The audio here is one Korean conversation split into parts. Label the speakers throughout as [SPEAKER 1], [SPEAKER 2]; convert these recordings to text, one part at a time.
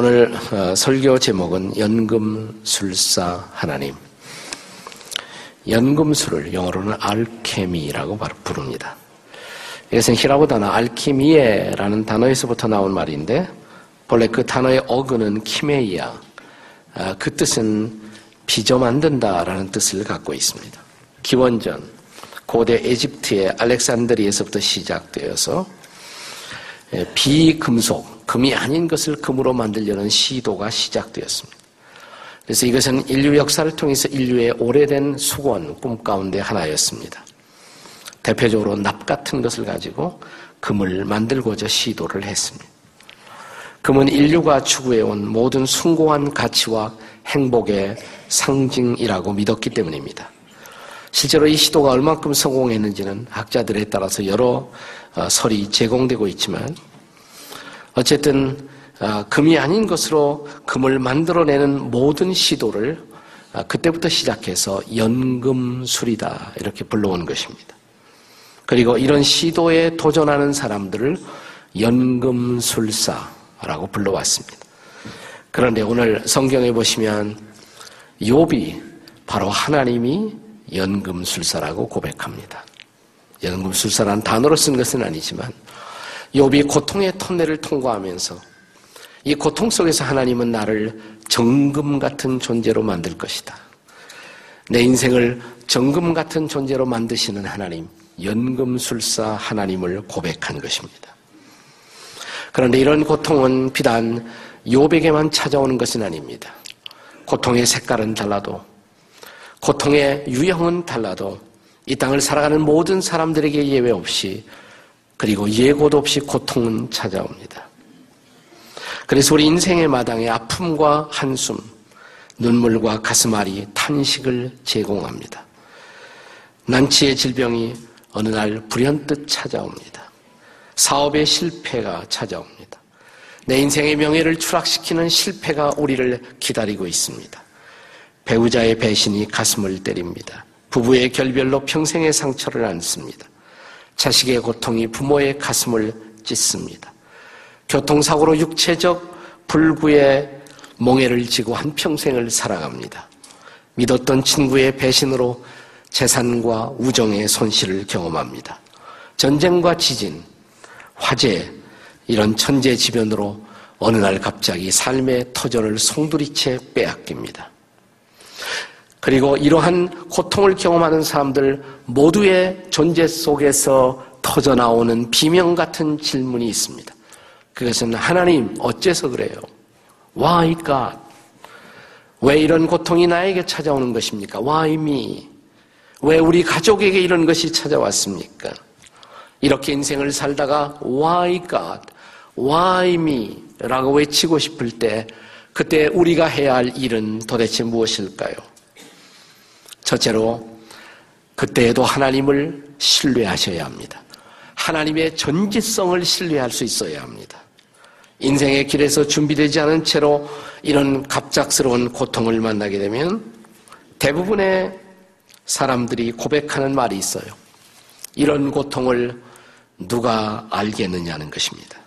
[SPEAKER 1] 오늘 어, 설교 제목은 연금술사 하나님. 연금술을 영어로는 알케미라고 부릅니다. 이것은 히라보 단어 알키미에라는 단어에서부터 나온 말인데 본래 그 단어의 어근은 키메이아. 아, 그 뜻은 빚어 만든다라는 뜻을 갖고 있습니다. 기원전 고대 에집트의 알렉산드리에서부터 시작되어서 예, 비금속, 금이 아닌 것을 금으로 만들려는 시도가 시작되었습니다. 그래서 이것은 인류 역사를 통해서 인류의 오래된 수건, 꿈 가운데 하나였습니다. 대표적으로 납 같은 것을 가지고 금을 만들고자 시도를 했습니다. 금은 인류가 추구해온 모든 숭고한 가치와 행복의 상징이라고 믿었기 때문입니다. 실제로 이 시도가 얼만큼 성공했는지는 학자들에 따라서 여러 어, 설이 제공되고 있지만 어쨌든 어, 금이 아닌 것으로 금을 만들어내는 모든 시도를 어, 그때부터 시작해서 연금술이다 이렇게 불러온 것입니다. 그리고 이런 시도에 도전하는 사람들을 연금술사라고 불러왔습니다. 그런데 오늘 성경에 보시면 욥이 바로 하나님이 연금술사라고 고백합니다. 연금술사란 단어로 쓴 것은 아니지만 욥이 고통의 터널을 통과하면서 이 고통 속에서 하나님은 나를 정금 같은 존재로 만들 것이다. 내 인생을 정금 같은 존재로 만드시는 하나님, 연금술사 하나님을 고백한 것입니다. 그런데 이런 고통은 비단 욥에게만 찾아오는 것은 아닙니다. 고통의 색깔은 달라도 고통의 유형은 달라도 이 땅을 살아가는 모든 사람들에게 예외 없이 그리고 예고도 없이 고통은 찾아옵니다. 그래서 우리 인생의 마당에 아픔과 한숨, 눈물과 가슴앓이, 탄식을 제공합니다. 난치의 질병이 어느 날 불현듯 찾아옵니다. 사업의 실패가 찾아옵니다. 내 인생의 명예를 추락시키는 실패가 우리를 기다리고 있습니다. 배우자의 배신이 가슴을 때립니다. 부부의 결별로 평생의 상처를 안습니다. 자식의 고통이 부모의 가슴을 찢습니다. 교통사고로 육체적 불구의 몽해를 지고 한평생을 살아갑니다. 믿었던 친구의 배신으로 재산과 우정의 손실을 경험합니다. 전쟁과 지진, 화재, 이런 천재지변으로 어느 날 갑자기 삶의 터전을 송두리째 빼앗깁니다. 그리고 이러한 고통을 경험하는 사람들 모두의 존재 속에서 터져나오는 비명 같은 질문이 있습니다. 그것은 하나님, 어째서 그래요? Why God? 왜 이런 고통이 나에게 찾아오는 것입니까? Why me? 왜 우리 가족에게 이런 것이 찾아왔습니까? 이렇게 인생을 살다가 Why God? Why me? 라고 외치고 싶을 때 그때 우리가 해야 할 일은 도대체 무엇일까요? 첫째로 그때에도 하나님을 신뢰하셔야 합니다. 하나님의 전지성을 신뢰할 수 있어야 합니다. 인생의 길에서 준비되지 않은 채로 이런 갑작스러운 고통을 만나게 되면 대부분의 사람들이 고백하는 말이 있어요. 이런 고통을 누가 알겠느냐는 것입니다.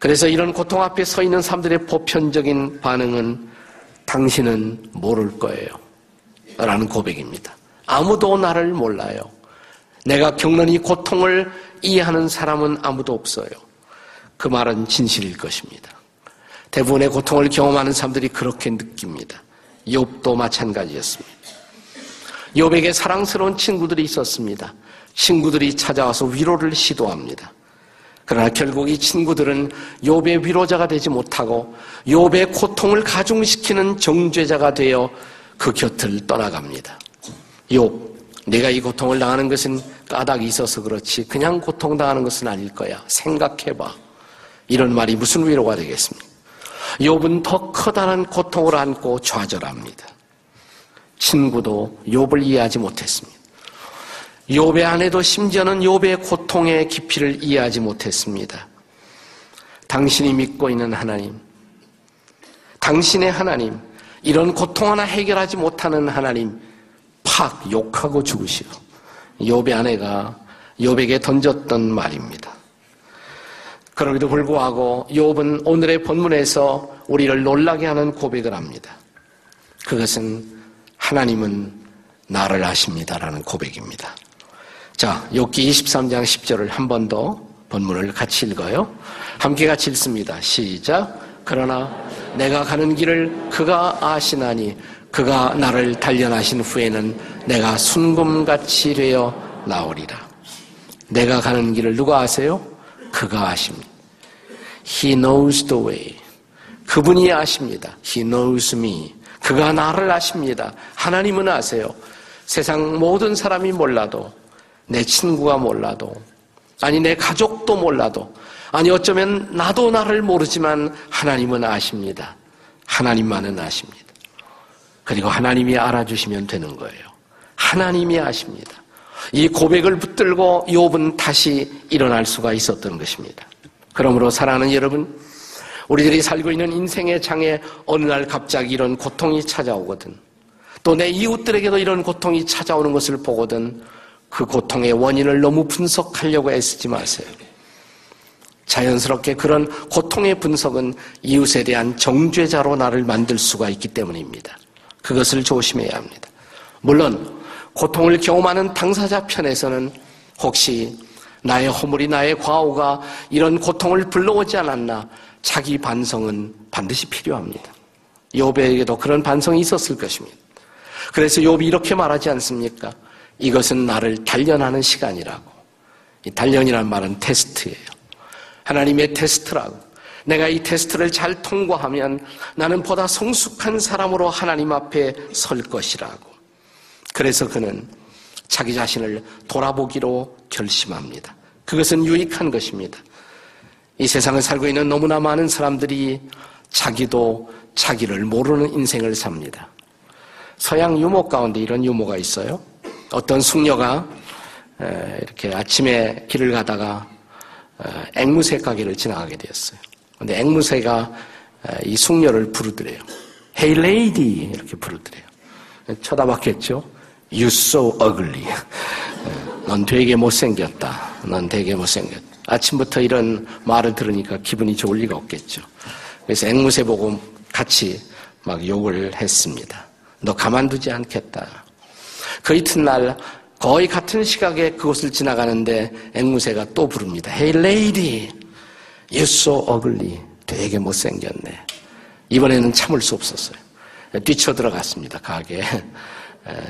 [SPEAKER 1] 그래서 이런 고통 앞에 서 있는 사람들의 보편적인 반응은 당신은 모를 거예요. 라는 고백입니다. 아무도 나를 몰라요. 내가 겪는 이 고통을 이해하는 사람은 아무도 없어요. 그 말은 진실일 것입니다. 대부분의 고통을 경험하는 사람들이 그렇게 느낍니다. 욥도 마찬가지였습니다. 욥에게 사랑스러운 친구들이 있었습니다. 친구들이 찾아와서 위로를 시도합니다. 그러나 결국 이 친구들은 욥의 위로자가 되지 못하고 욥의 고통을 가중시키는 정죄자가 되어 그 곁을 떠나갑니다. 욥, 내가 이 고통을 당하는 것은 까닭이 있어서 그렇지 그냥 고통 당하는 것은 아닐 거야. 생각해봐. 이런 말이 무슨 위로가 되겠습니까? 욥은 더 커다란 고통을 안고 좌절합니다. 친구도 욥을 이해하지 못했습니다. 욥의 아내도 심지어는 욥의 고통의 깊이를 이해하지 못했습니다. 당신이 믿고 있는 하나님, 당신의 하나님, 이런 고통 하나 해결하지 못하는 하나님 팍 욕하고 죽으시오. 욥의 아내가 욥에게 던졌던 말입니다. 그러기도 불구하고 욥은 오늘의 본문에서 우리를 놀라게 하는 고백을 합니다. 그것은 하나님은 나를 아십니다라는 고백입니다. 자, 욥기 23장 10절을 한 번 더 본문을 같이 읽어요. 함께 같이 읽습니다. 시작. 그러나 내가 가는 길을 그가 아시나니 그가 나를 단련하신 후에는 내가 순금같이 되어 나오리라. 내가 가는 길을 누가 아세요? 그가 아십니다. He knows the way. 그분이 아십니다. He knows me. 그가 나를 아십니다. 하나님은 아세요. 세상 모든 사람이 몰라도, 내 친구가 몰라도, 아니 내 가족도 몰라도, 아니 어쩌면 나도 나를 모르지만 하나님은 아십니다. 하나님만은 아십니다. 그리고 하나님이 알아주시면 되는 거예요. 하나님이 아십니다. 이 고백을 붙들고 욥은 다시 일어날 수가 있었던 것입니다. 그러므로 사랑하는 여러분, 우리들이 살고 있는 인생의 장에 어느 날 갑자기 이런 고통이 찾아오거든. 또 내 이웃들에게도 이런 고통이 찾아오는 것을 보거든 그 고통의 원인을 너무 분석하려고 애쓰지 마세요. 자연스럽게 그런 고통의 분석은 이웃에 대한 정죄자로 나를 만들 수가 있기 때문입니다. 그것을 조심해야 합니다. 물론 고통을 경험하는 당사자 편에서는 혹시 나의 허물이 나의 과오가 이런 고통을 불러오지 않았나 자기 반성은 반드시 필요합니다. 요배에게도 그런 반성이 있었을 것입니다. 그래서 욥이 이렇게 말하지 않습니까? 이것은 나를 단련하는 시간이라고. 이 단련이란 말은 테스트예요. 하나님의 테스트라고. 내가 이 테스트를 잘 통과하면 나는 보다 성숙한 사람으로 하나님 앞에 설 것이라고. 그래서 그는 자기 자신을 돌아보기로 결심합니다. 그것은 유익한 것입니다. 이 세상을 살고 있는 너무나 많은 사람들이 자기도 자기를 모르는 인생을 삽니다. 서양 유머 가운데 이런 유머가 있어요. 어떤 숙녀가 이렇게 아침에 길을 가다가 앵무새 가게를 지나가게 되었어요. 근데 앵무새가 이 숙녀를 부르더래요. Hey lady 이렇게 부르더래요. 쳐다봤겠죠. You so ugly. 넌 되게 못생겼다. 넌 되게 못생겼다. 아침부터 이런 말을 들으니까 기분이 좋을 리가 없겠죠. 그래서 앵무새 보고 같이 막 욕을 했습니다. 너 가만두지 않겠다. 그 이튿날 거의 같은 시각에 그곳을 지나가는데 앵무새가 또 부릅니다. Hey lady. You're so ugly. 되게 못생겼네. 이번에는 참을 수 없었어요. 뛰쳐 들어갔습니다, 가게에.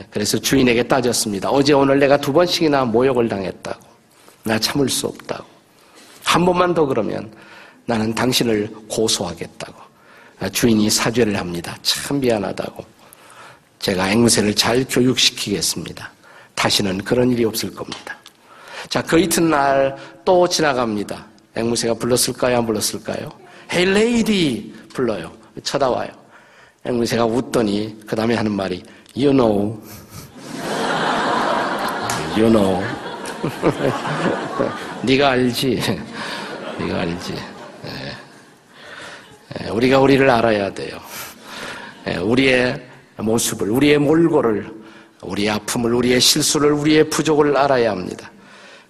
[SPEAKER 1] 그래서 주인에게 따졌습니다. 어제 오늘 내가 두 번씩이나 모욕을 당했다고. 나 참을 수 없다고. 한 번만 더 그러면 나는 당신을 고소하겠다고. 주인이 사죄를 합니다. 참 미안하다고. 제가 앵무새를 잘 교육시키겠습니다. 다시는 그런 일이 없을 겁니다. 자, 그 이튿날 또 지나갑니다. 앵무새가 불렀을까요? 안 불렀을까요? Lady! 불러요. 쳐다와요. 앵무새가 웃더니 그 다음에 하는 말이 You know. You know. 네가 알지. 네가 알지. 네. 우리가 우리를 알아야 돼요. 우리의 모습을, 우리의 몰골을, 우리의 아픔을, 우리의 실수를, 우리의 부족을 알아야 합니다.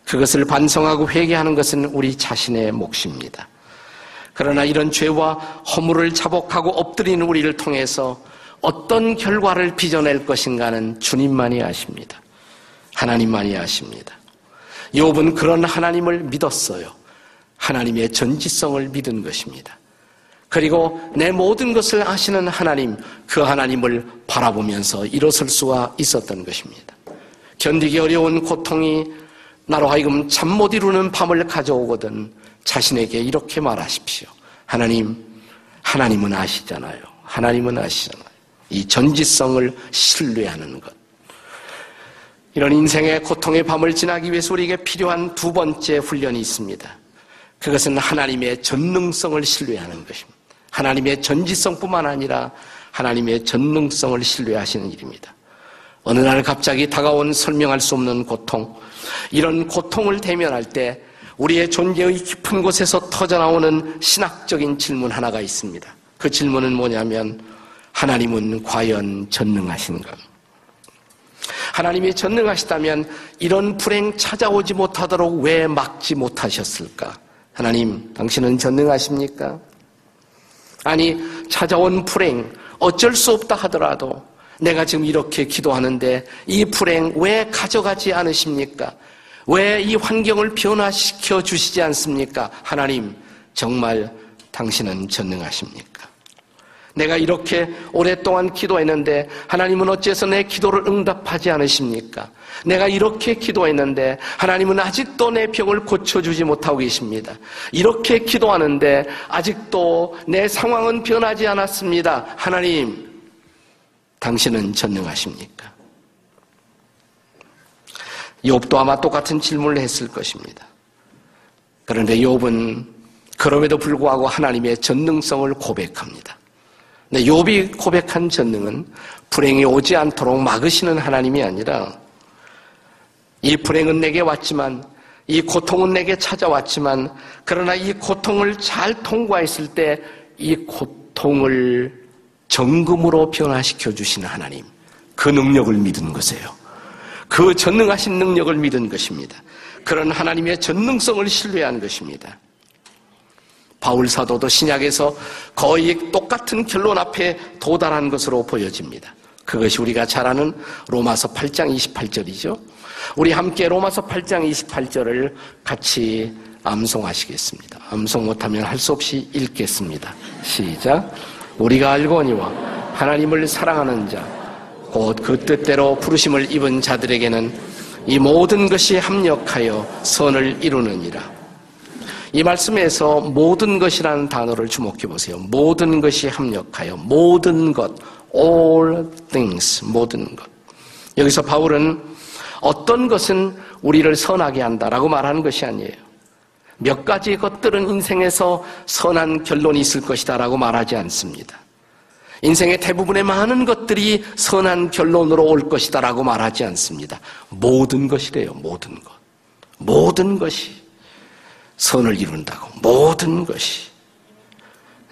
[SPEAKER 1] 그것을 반성하고 회개하는 것은 우리 자신의 몫입니다. 그러나 이런 죄와 허물을 자복하고 엎드리는 우리를 통해서 어떤 결과를 빚어낼 것인가는 주님만이 아십니다. 하나님만이 아십니다. 욥은 그런 하나님을 믿었어요. 하나님의 전지성을 믿은 것입니다. 그리고 내 모든 것을 아시는 하나님, 그 하나님을 바라보면서 일어설 수가 있었던 것입니다. 견디기 어려운 고통이 나로 하여금 잠 못 이루는 밤을 가져오거든 자신에게 이렇게 말하십시오. 하나님, 하나님은 아시잖아요. 하나님은 아시잖아요. 이 전지성을 신뢰하는 것. 이런 인생의 고통의 밤을 지나기 위해서 우리에게 필요한 두 번째 훈련이 있습니다. 그것은 하나님의 전능성을 신뢰하는 것입니다. 하나님의 전지성뿐만 아니라 하나님의 전능성을 신뢰하시는 일입니다. 어느 날 갑자기 다가온 설명할 수 없는 고통, 이런 고통을 대면할 때 우리의 존재의 깊은 곳에서 터져나오는 신학적인 질문 하나가 있습니다. 그 질문은 뭐냐면 하나님은 과연 전능하신가? 하나님이 전능하시다면 이런 불행 찾아오지 못하도록 왜 막지 못하셨을까? 하나님, 당신은 전능하십니까? 아니, 찾아온 불행, 어쩔 수 없다 하더라도 내가 지금 이렇게 기도하는데 이 불행 왜 가져가지 않으십니까? 왜 이 환경을 변화시켜 주시지 않습니까? 하나님, 정말 당신은 전능하십니까? 내가 이렇게 오랫동안 기도했는데 하나님은 어째서 내 기도를 응답하지 않으십니까? 내가 이렇게 기도했는데 하나님은 아직도 내 병을 고쳐주지 못하고 계십니다. 이렇게 기도하는데 아직도 내 상황은 변하지 않았습니다. 하나님, 당신은 전능하십니까? 욥도 아마 똑같은 질문을 했을 것입니다. 그런데 욥은 그럼에도 불구하고 하나님의 전능성을 고백합니다. 네, 욥이 고백한 전능은 불행이 오지 않도록 막으시는 하나님이 아니라 이 불행은 내게 왔지만 이 고통은 내게 찾아왔지만 그러나 이 고통을 잘 통과했을 때 이 고통을 정금으로 변화시켜 주시는 하나님 그 능력을 믿은 것이에요. 그 전능하신 능력을 믿은 것입니다. 그런 하나님의 전능성을 신뢰한 것입니다. 바울 사도도 신약에서 거의 똑같은 결론 앞에 도달한 것으로 보여집니다. 그것이 우리가 잘 아는 로마서 8장 28절이죠. 우리 함께 로마서 8장 28절을 같이 암송하시겠습니다. 암송 못하면 할 수 없이 읽겠습니다. 시작. 우리가 알거니와 하나님을 사랑하는 자, 곧 그 뜻대로 부르심을 입은 자들에게는 이 모든 것이 합력하여 선을 이루느니라. 이 말씀에서 모든 것이라는 단어를 주목해 보세요. 모든 것이 합력하여 모든 것, all things, 모든 것. 여기서 바울은 어떤 것은 우리를 선하게 한다라고 말하는 것이 아니에요. 몇 가지 것들은 인생에서 선한 결론이 있을 것이다라고 말하지 않습니다. 인생의 대부분의 많은 것들이 선한 결론으로 올 것이다라고 말하지 않습니다. 모든 것이래요, 모든 것. 모든 것이 선을 이룬다고. 모든 것이.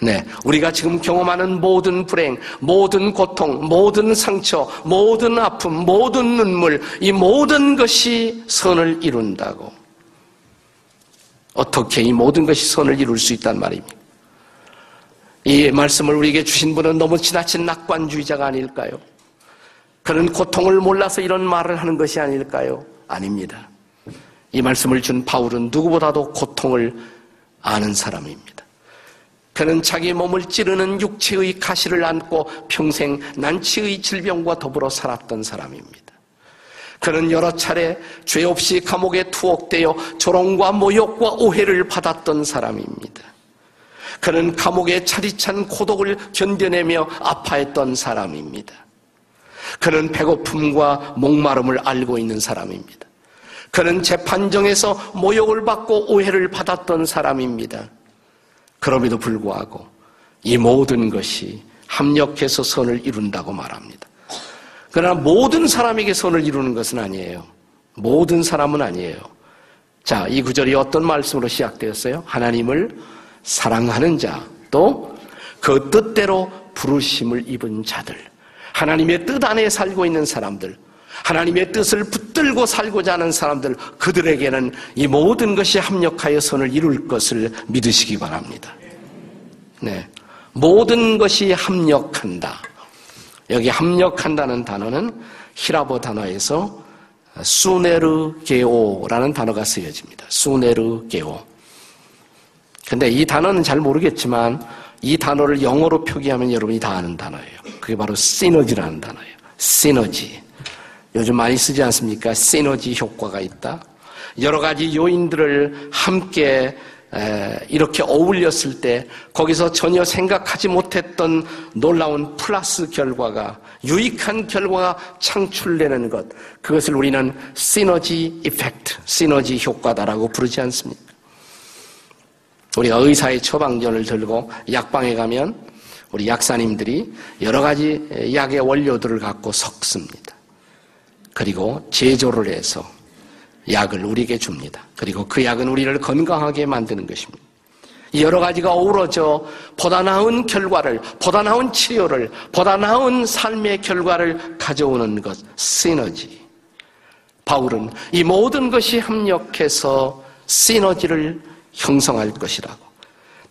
[SPEAKER 1] 네. 우리가 지금 경험하는 모든 불행, 모든 고통, 모든 상처, 모든 아픔, 모든 눈물, 이 모든 것이 선을 이룬다고. 어떻게 이 모든 것이 선을 이룰 수 있단 말입니까? 이 말씀을 우리에게 주신 분은 너무 지나친 낙관주의자가 아닐까요? 그런 고통을 몰라서 이런 말을 하는 것이 아닐까요? 아닙니다. 이 말씀을 준 바울은 누구보다도 고통을 아는 사람입니다. 그는 자기 몸을 찌르는 육체의 가시를 안고 평생 난치의 질병과 더불어 살았던 사람입니다. 그는 여러 차례 죄 없이 감옥에 투옥되어 조롱과 모욕과 오해를 받았던 사람입니다. 그는 감옥의 차디찬 고독을 견뎌내며 아파했던 사람입니다. 그는 배고픔과 목마름을 알고 있는 사람입니다. 그는 재판정에서 모욕을 받고 오해를 받았던 사람입니다. 그럼에도 불구하고 이 모든 것이 합력해서 선을 이룬다고 말합니다. 그러나 모든 사람에게 선을 이루는 것은 아니에요. 모든 사람은 아니에요. 자, 이 구절이 어떤 말씀으로 시작되었어요? 하나님을 사랑하는 자, 또 그 뜻대로 부르심을 입은 자들, 하나님의 뜻 안에 살고 있는 사람들, 하나님의 뜻을 붙들고 살고자 하는 사람들, 그들에게는 이 모든 것이 합력하여 선을 이룰 것을 믿으시기 바랍니다. 네. 모든 것이 합력한다. 여기 합력한다는 단어는 히라보 단어에서 수네르 게오라는 단어가 쓰여집니다. 수네르 게오. 근데 이 단어는 잘 모르겠지만 이 단어를 영어로 표기하면 여러분이 다 아는 단어예요. 그게 바로 시너지라는 단어예요. 시너지. 요즘 많이 쓰지 않습니까? 시너지 효과가 있다. 여러 가지 요인들을 함께 이렇게 어울렸을 때 거기서 전혀 생각하지 못했던 놀라운 플러스 결과가 유익한 결과가 창출되는 것 그것을 우리는 시너지 이펙트, 시너지 효과다라고 부르지 않습니까? 우리가 의사의 처방전을 들고 약방에 가면 우리 약사님들이 여러 가지 약의 원료들을 갖고 섞습니다. 그리고 제조를 해서 약을 우리에게 줍니다. 그리고 그 약은 우리를 건강하게 만드는 것입니다. 여러 가지가 어우러져 보다 나은 결과를, 보다 나은 치료를, 보다 나은 삶의 결과를 가져오는 것, 시너지. 바울은 이 모든 것이 합력해서 시너지를 형성할 것이라고.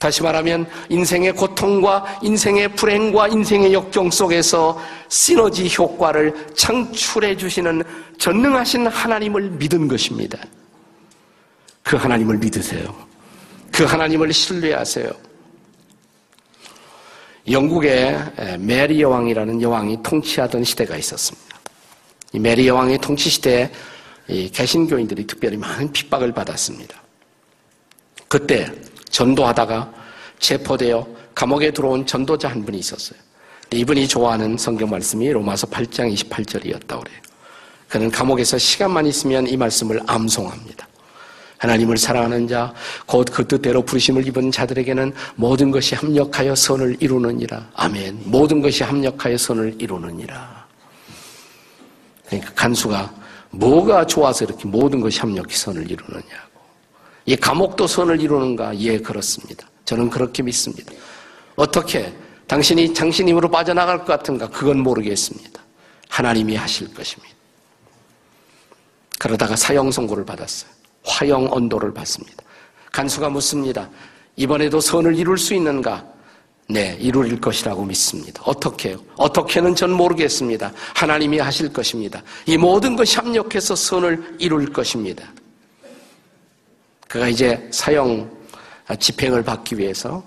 [SPEAKER 1] 다시 말하면 인생의 고통과 인생의 불행과 인생의 역경 속에서 시너지 효과를 창출해 주시는 전능하신 하나님을 믿은 것입니다. 그 하나님을 믿으세요. 그 하나님을 신뢰하세요. 영국에 메리 여왕이라는 여왕이 통치하던 시대가 있었습니다. 이 메리 여왕의 통치 시대에 개신교인들이 특별히 많은 핍박을 받았습니다. 그때 전도하다가 체포되어 감옥에 들어온 전도자 한 분이 있었어요. 이분이 좋아하는 성경 말씀이 로마서 8장 28절이었다고 그래요. 그는 감옥에서 시간만 있으면 이 말씀을 암송합니다. 하나님을 사랑하는 자, 곧 그 뜻대로 부르심을 입은 자들에게는 모든 것이 합력하여 선을 이루느니라. 아멘. 모든 것이 합력하여 선을 이루느니라. 그러니까 간수가 뭐가 좋아서 이렇게 모든 것이 합력해 선을 이루느냐고. 이 감옥도 선을 이루는가? 예, 그렇습니다. 저는 그렇게 믿습니다. 어떻게 당신이 당신 힘으로 빠져나갈 것 같은가? 그건 모르겠습니다. 하나님이 하실 것입니다. 그러다가 사형 선고를 받았어요. 화형 언도를 받습니다. 간수가 묻습니다. 이번에도 선을 이룰 수 있는가? 네, 이룰 것이라고 믿습니다. 어떻게요? 어떻게는 전 모르겠습니다. 하나님이 하실 것입니다. 이 모든 것이 합력해서 선을 이룰 것입니다. 그가 이제 사형 집행을 받기 위해서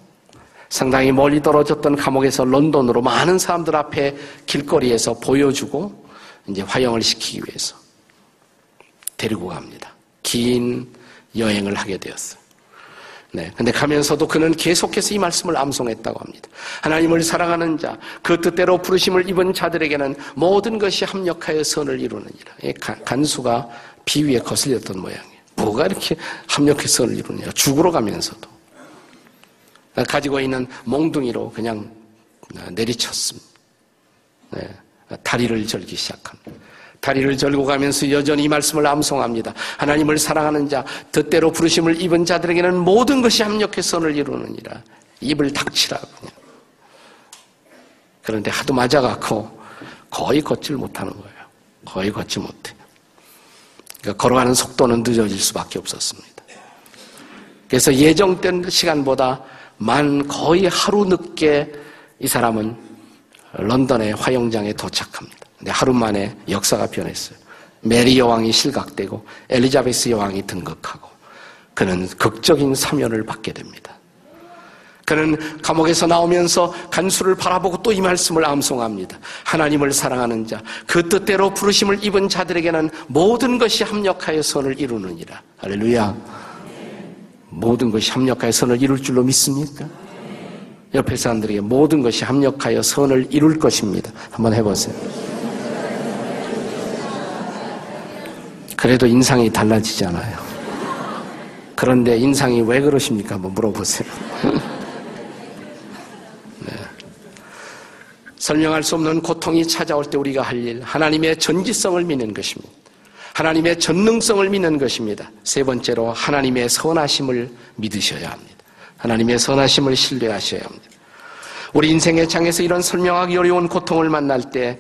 [SPEAKER 1] 상당히 멀리 떨어졌던 감옥에서 런던으로 많은 사람들 앞에 길거리에서 보여주고 이제 화형을 시키기 위해서 데리고 갑니다. 긴 여행을 하게 되었어요. 네. 근데 가면서도 그는 계속해서 이 말씀을 암송했다고 합니다. 하나님을 사랑하는 자, 그 뜻대로 부르심을 입은 자들에게는 모든 것이 합력하여 선을 이루느니라. 간수가 비위에 거슬렸던 모양이에요. 뭐가 이렇게 합력해 선을 이루느냐. 죽으러 가면서도. 가지고 있는 몽둥이로 그냥 내리쳤습니다. 네. 다리를 절기 시작합니다. 다리를 절고 가면서 여전히 이 말씀을 암송합니다. 하나님을 사랑하는 자, 뜻대로 부르심을 입은 자들에게는 모든 것이 합력해 선을 이루느니라. 입을 닥치라고. 그런데 하도 맞아갖고 거의 걷질 못하는 거예요. 거의 걷지 못해. 그러니까 걸어가는 속도는 늦어질 수밖에 없었습니다. 그래서 예정된 시간보다 만 거의 하루 늦게 이 사람은 런던의 화영장에 도착합니다. 근데 하루 만에 역사가 변했어요. 메리 여왕이 실각되고 엘리자베스 여왕이 등극하고 그는 극적인 사면을 받게 됩니다. 그는 감옥에서 나오면서 간수를 바라보고 또 이 말씀을 암송합니다. 하나님을 사랑하는 자, 그 뜻대로 부르심을 입은 자들에게는 모든 것이 합력하여 선을 이루느니라. 할렐루야. 모든 것이 합력하여 선을 이룰 줄로 믿습니까? 옆에 사람들에게 모든 것이 합력하여 선을 이룰 것입니다. 한번 해보세요. 그래도 인상이 달라지잖아요. 그런데 인상이 왜 그러십니까? 한번 물어보세요. 설명할 수 없는 고통이 찾아올 때 우리가 할 일, 하나님의 전지성을 믿는 것입니다. 하나님의 전능성을 믿는 것입니다. 세 번째로 하나님의 선하심을 믿으셔야 합니다. 하나님의 선하심을 신뢰하셔야 합니다. 우리 인생의 장에서 이런 설명하기 어려운 고통을 만날 때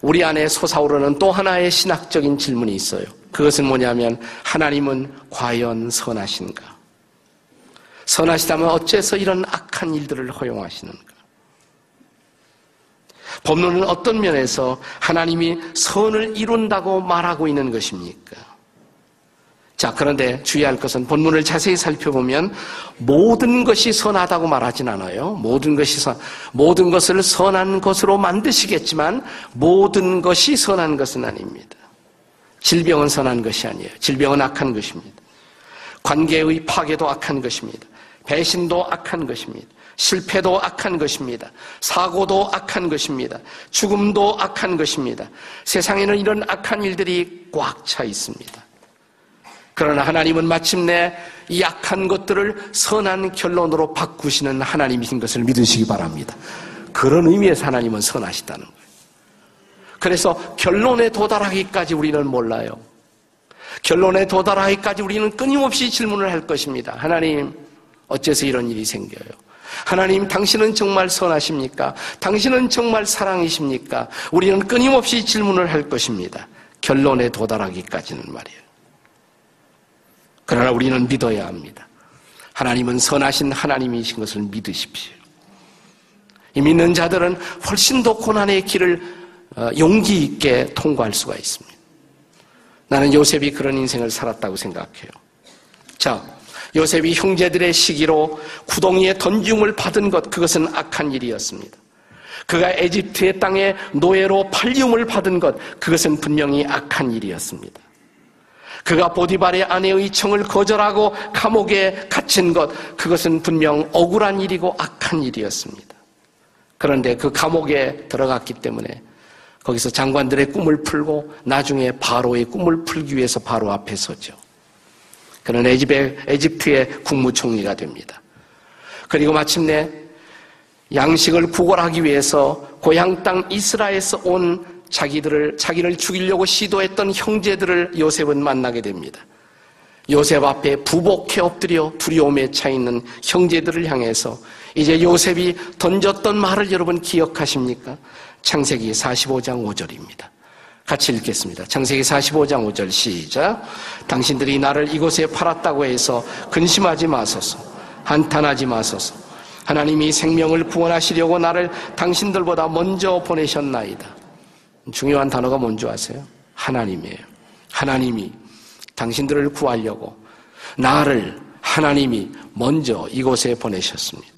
[SPEAKER 1] 우리 안에 솟아오르는 또 하나의 신학적인 질문이 있어요. 그것은 뭐냐면 하나님은 과연 선하신가? 선하시다면 어째서 이런 악한 일들을 허용하시는가? 법론은 어떤 면에서 하나님이 선을 이룬다고 말하고 있는 것입니까? 자, 그런데 주의할 것은 본문을 자세히 살펴보면 모든 것이 선하다고 말하진 않아요. 모든 것이 선, 모든 것을 선한 것으로 만드시겠지만 모든 것이 선한 것은 아닙니다. 질병은 선한 것이 아니에요. 질병은 악한 것입니다. 관계의 파괴도 악한 것입니다. 배신도 악한 것입니다. 실패도 악한 것입니다. 사고도 악한 것입니다. 죽음도 악한 것입니다. 세상에는 이런 악한 일들이 꽉 차 있습니다. 그러나 하나님은 마침내 이 악한 것들을 선한 결론으로 바꾸시는 하나님이신 것을 믿으시기 바랍니다. 그런 의미에서 하나님은 선하시다는 거예요. 그래서 결론에 도달하기까지 우리는 몰라요. 결론에 도달하기까지 우리는 끊임없이 질문을 할 것입니다. 하나님, 어째서 이런 일이 생겨요? 하나님, 당신은 정말 선하십니까? 당신은 정말 사랑이십니까? 우리는 끊임없이 질문을 할 것입니다. 결론에 도달하기까지는 말이에요. 그러나 우리는 믿어야 합니다. 하나님은 선하신 하나님이신 것을 믿으십시오. 이 믿는 자들은 훨씬 더 고난의 길을 어, 용기 있게 통과할 수가 있습니다. 나는 요셉이 그런 인생을 살았다고 생각해요. 자, 요셉이 형제들의 시기로 구덩이에 던짐을 받은 것, 그것은 악한 일이었습니다. 그가 에집트의 땅에 노예로 팔림을 받은 것, 그것은 분명히 악한 일이었습니다. 그가 보디발의 아내의 청을 거절하고 감옥에 갇힌 것, 그것은 분명 억울한 일이고 악한 일이었습니다. 그런데 그 감옥에 들어갔기 때문에 거기서 장관들의 꿈을 풀고 나중에 바로의 꿈을 풀기 위해서 바로 앞에 서죠. 그는 에집트의 국무총리가 됩니다. 그리고 마침내 양식을 구걸하기 위해서 고향 땅 이스라엘에서 온 자기들을, 자기를 죽이려고 시도했던 형제들을 요셉은 만나게 됩니다. 요셉 앞에 부복해 엎드려 두려움에 차 있는 형제들을 향해서 이제 요셉이 던졌던 말을 여러분 기억하십니까? 창세기 45장 5절입니다. 같이 읽겠습니다. 창세기 45장 5절 시작. 당신들이 나를 이곳에 팔았다고 해서 근심하지 마소서. 한탄하지 마소서. 하나님이 생명을 구원하시려고 나를 당신들보다 먼저 보내셨나이다. 중요한 단어가 뭔지 아세요? 하나님이에요. 하나님이 당신들을 구하려고 나를 하나님이 먼저 이곳에 보내셨습니다.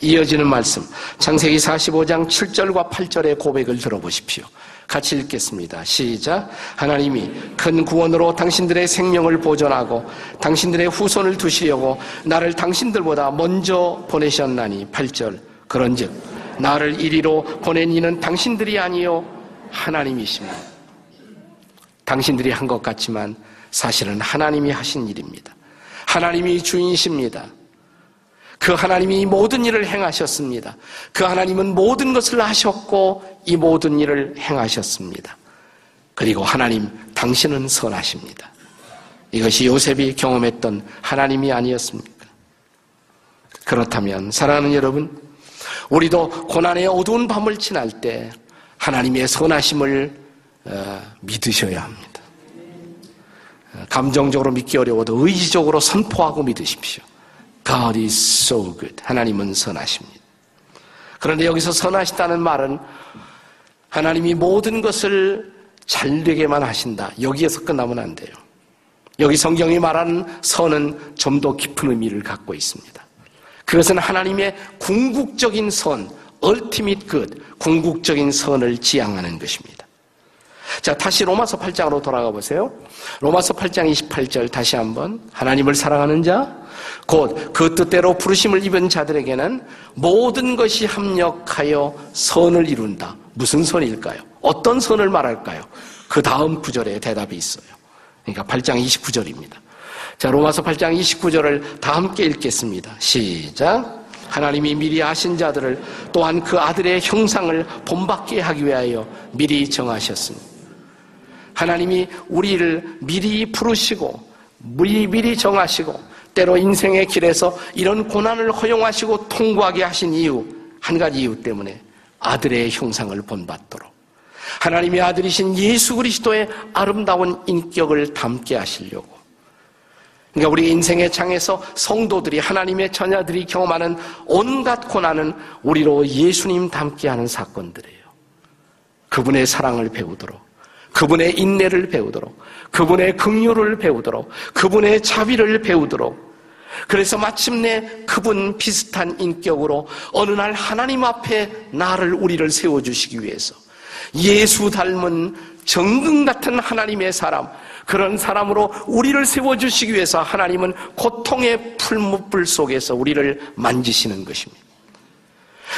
[SPEAKER 1] 이어지는 말씀, 창세기 45장 7절과 8절의 고백을 들어보십시오. 같이 읽겠습니다. 시작. 하나님이 큰 구원으로 당신들의 생명을 보존하고 당신들의 후손을 두시려고 나를 당신들보다 먼저 보내셨나니 8절. 그런즉 나를 이리로 보낸 이는 당신들이 아니요 하나님이십니다. 당신들이 한 것 같지만 사실은 하나님이 하신 일입니다. 하나님이 주인이십니다. 그 하나님이 모든 일을 행하셨습니다. 그 하나님은 모든 것을 하셨고 이 모든 일을 행하셨습니다. 그리고 하나님, 당신은 선하십니다. 이것이 요셉이 경험했던 하나님이 아니었습니까? 그렇다면 사랑하는 여러분, 우리도 고난의 어두운 밤을 지날 때 하나님의 선하심을 어, 믿으셔야 합니다. 어, 감정적으로 믿기 어려워도 의지적으로 선포하고 믿으십시오. God is so good. 하나님은 선하십니다. 그런데 여기서 선하시다는 말은 하나님이 모든 것을 잘 되게만 하신다. 여기에서 끝나면 안 돼요. 여기 성경이 말하는 선은 좀 더 깊은 의미를 갖고 있습니다. 그것은 하나님의 궁극적인 선, ultimate good, 궁극적인 선을 지향하는 것입니다. 자, 다시 로마서 8장으로 돌아가 보세요. 로마서 8장 28절 다시 한번 하나님을 사랑하는 자, 곧 그 뜻대로 부르심을 입은 자들에게는 모든 것이 합력하여 선을 이룬다. 무슨 선일까요? 어떤 선을 말할까요? 그 다음 구절에 대답이 있어요. 그러니까 8장 29절입니다. 자, 로마서 8장 29절을 다 함께 읽겠습니다. 시작. 하나님이 미리 하신 자들을 또한 그 아들의 형상을 본받게 하기 위하여 미리 정하셨습니다. 하나님이 우리를 미리 부르시고 미리 미리 정하시고 때로 인생의 길에서 이런 고난을 허용하시고 통과하게 하신 이유 한 가지 이유 때문에 아들의 형상을 본받도록 하나님의 아들이신 예수 그리스도의 아름다운 인격을 담게 하시려고 그러니까 우리 인생의 장에서 성도들이 하나님의 자녀들이 경험하는 온갖 고난은 우리로 예수님 닮게 하는 사건들이에요. 그분의 사랑을 배우도록 그분의 인내를 배우도록, 그분의 긍휼을 배우도록, 그분의 자비를 배우도록, 그래서 마침내 그분 비슷한 인격으로 어느 날 하나님 앞에 나를 우리를 세워 주시기 위해서 예수 닮은 정금 같은 하나님의 사람, 그런 사람으로 우리를 세워주시기 위해서 하나님은 고통의 풀무불 속에서 우리를 만지시는 것입니다.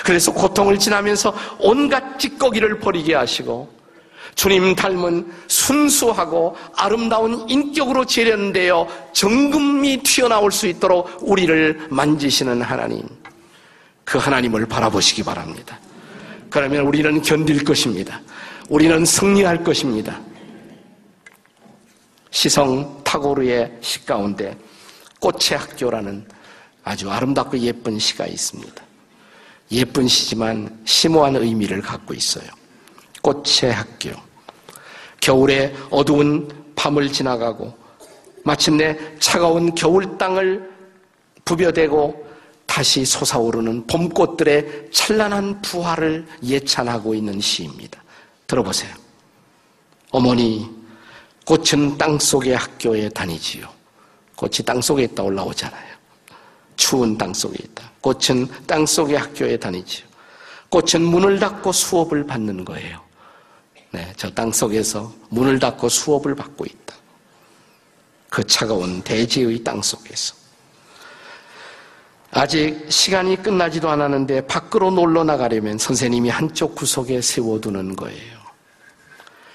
[SPEAKER 1] 그래서 고통을 지나면서 온갖 찌꺼기를 버리게 하시고 주님 닮은 순수하고 아름다운 인격으로 재련되어 정금이 튀어나올 수 있도록 우리를 만지시는 하나님. 그 하나님을 바라보시기 바랍니다. 그러면 우리는 견딜 것입니다. 우리는 승리할 것입니다. 시성 타고르의 시 가운데 꽃의 학교라는 아주 아름답고 예쁜 시가 있습니다. 예쁜 시지만 심오한 의미를 갖고 있어요. 꽃의 학교. 겨울에 어두운 밤을 지나가고 마침내 차가운 겨울 땅을 부벼대고 다시 솟아오르는 봄꽃들의 찬란한 부활을 예찬하고 있는 시입니다. 들어보세요. 어머니, 꽃은 땅 속의 학교에 다니지요. 꽃이 땅 속에 있다 올라오잖아요. 추운 땅 속에 있다. 꽃은 땅 속의 학교에 다니지요. 꽃은 문을 닫고 수업을 받는 거예요. 네, 저 땅 속에서 문을 닫고 수업을 받고 있다. 그 차가운 대지의 땅 속에서. 아직 시간이 끝나지도 않았는데 밖으로 놀러 나가려면 선생님이 한쪽 구석에 세워두는 거예요.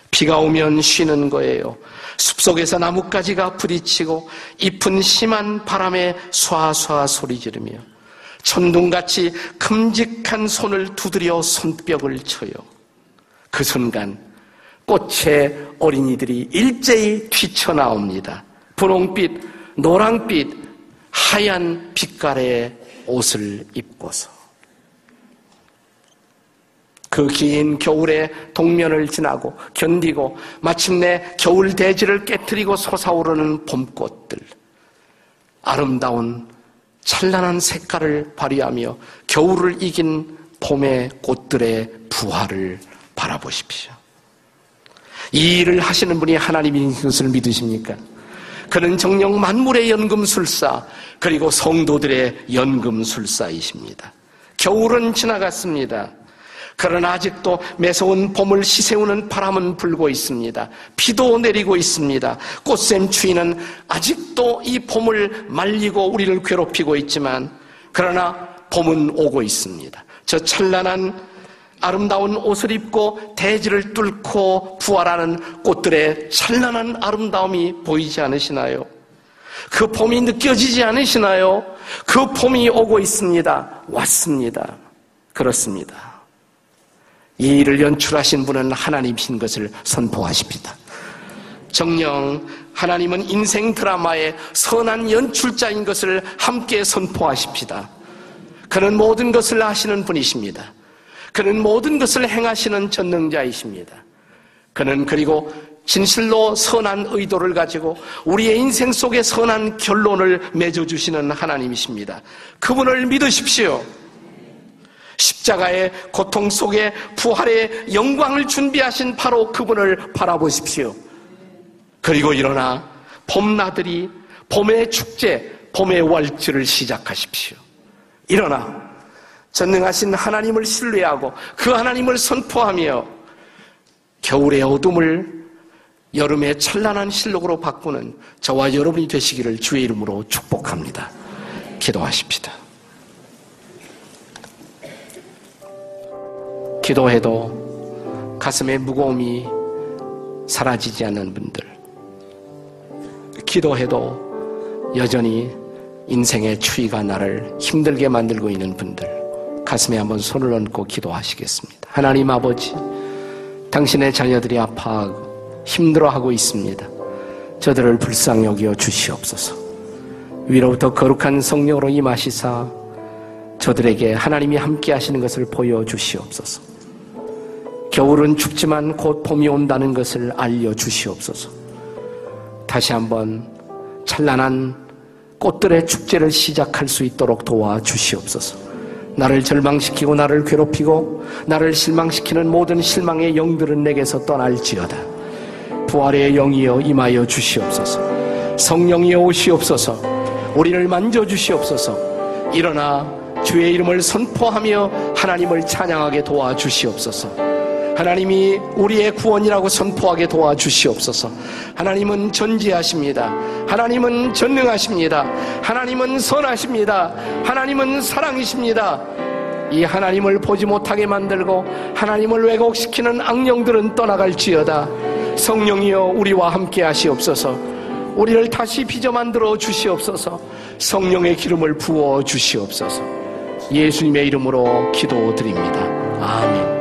[SPEAKER 1] 비가 오면 쉬는 거예요. 숲속에서 나뭇가지가 부딪히고 잎은 심한 바람에 쏴쏴 소리 지르며 천둥같이 큼직한 손을 두드려 손뼉을 쳐요. 그 순간 꽃의 어린이들이 일제히 튀쳐나옵니다. 분홍빛, 노랑빛, 하얀 빛깔의 옷을 입고서 그 긴 겨울의 동면을 지나고 견디고 마침내 겨울 대지를 깨뜨리고 솟아오르는 봄꽃들 아름다운 찬란한 색깔을 발휘하며 겨울을 이긴 봄의 꽃들의 부활을 바라보십시오. 이 일을 하시는 분이 하나님인 것을 믿으십니까? 그는 정령 만물의 연금술사 그리고 성도들의 연금술사이십니다. 겨울은 지나갔습니다. 그러나 아직도 매서운 봄을 시세우는 바람은 불고 있습니다. 비도 내리고 있습니다. 꽃샘 추위는 아직도 이 봄을 말리고 우리를 괴롭히고 있지만 그러나 봄은 오고 있습니다. 저 찬란한 아름다운 옷을 입고 대지를 뚫고 부활하는 꽃들의 찬란한 아름다움이 보이지 않으시나요? 그 봄이 느껴지지 않으시나요? 그 봄이 오고 있습니다. 왔습니다. 그렇습니다. 이 일을 연출하신 분은 하나님이신 것을 선포하십니다. 정령 하나님은 인생 드라마의 선한 연출자인 것을 함께 선포하십니다. 그는 모든 것을 아시는 분이십니다. 그는 모든 것을 행하시는 전능자이십니다. 그는 그리고 진실로 선한 의도를 가지고 우리의 인생 속에 선한 결론을 맺어주시는 하나님이십니다. 그분을 믿으십시오. 십자가의 고통 속에 부활의 영광을 준비하신 바로 그분을 바라보십시오. 그리고 일어나 봄나들이 봄의 축제, 봄의 월주를 시작하십시오. 일어나 전능하신 하나님을 신뢰하고 그 하나님을 선포하며 겨울의 어둠을 여름의 찬란한 실록으로 바꾸는 저와 여러분이 되시기를 주의 이름으로 축복합니다. 기도하십시다. 기도해도 가슴의 무거움이 사라지지 않는 분들, 기도해도 여전히 인생의 추위가 나를 힘들게 만들고 있는 분들, 가슴에 한번 손을 얹고 기도하시겠습니다. 하나님 아버지, 당신의 자녀들이 아파하고 힘들어하고 있습니다. 저들을 불쌍히 여겨 주시옵소서. 위로부터 거룩한 성령으로 임하시사 저들에게 하나님이 함께 하시는 것을 보여 주시옵소서. 겨울은 춥지만 곧 봄이 온다는 것을 알려 주시옵소서. 다시 한번 찬란한 꽃들의 축제를 시작할 수 있도록 도와 주시옵소서. 나를 절망시키고 나를 괴롭히고 나를 실망시키는 모든 실망의 영들은 내게서 떠날지어다. 부활의 영이여 임하여 주시옵소서. 성령이여 오시옵소서. 우리를 만져 주시옵소서. 일어나 주의 이름을 선포하며 하나님을 찬양하게 도와 주시옵소서. 하나님이 우리의 구원이라고 선포하게 도와주시옵소서. 하나님은 전지하십니다. 하나님은 전능하십니다. 하나님은 선하십니다. 하나님은 사랑이십니다. 이 하나님을 보지 못하게 만들고 하나님을 왜곡시키는 악령들은 떠나갈지어다. 성령이여 우리와 함께 하시옵소서. 우리를 다시 빚어 만들어 주시옵소서. 성령의 기름을 부어 주시옵소서. 예수님의 이름으로 기도드립니다. 아멘.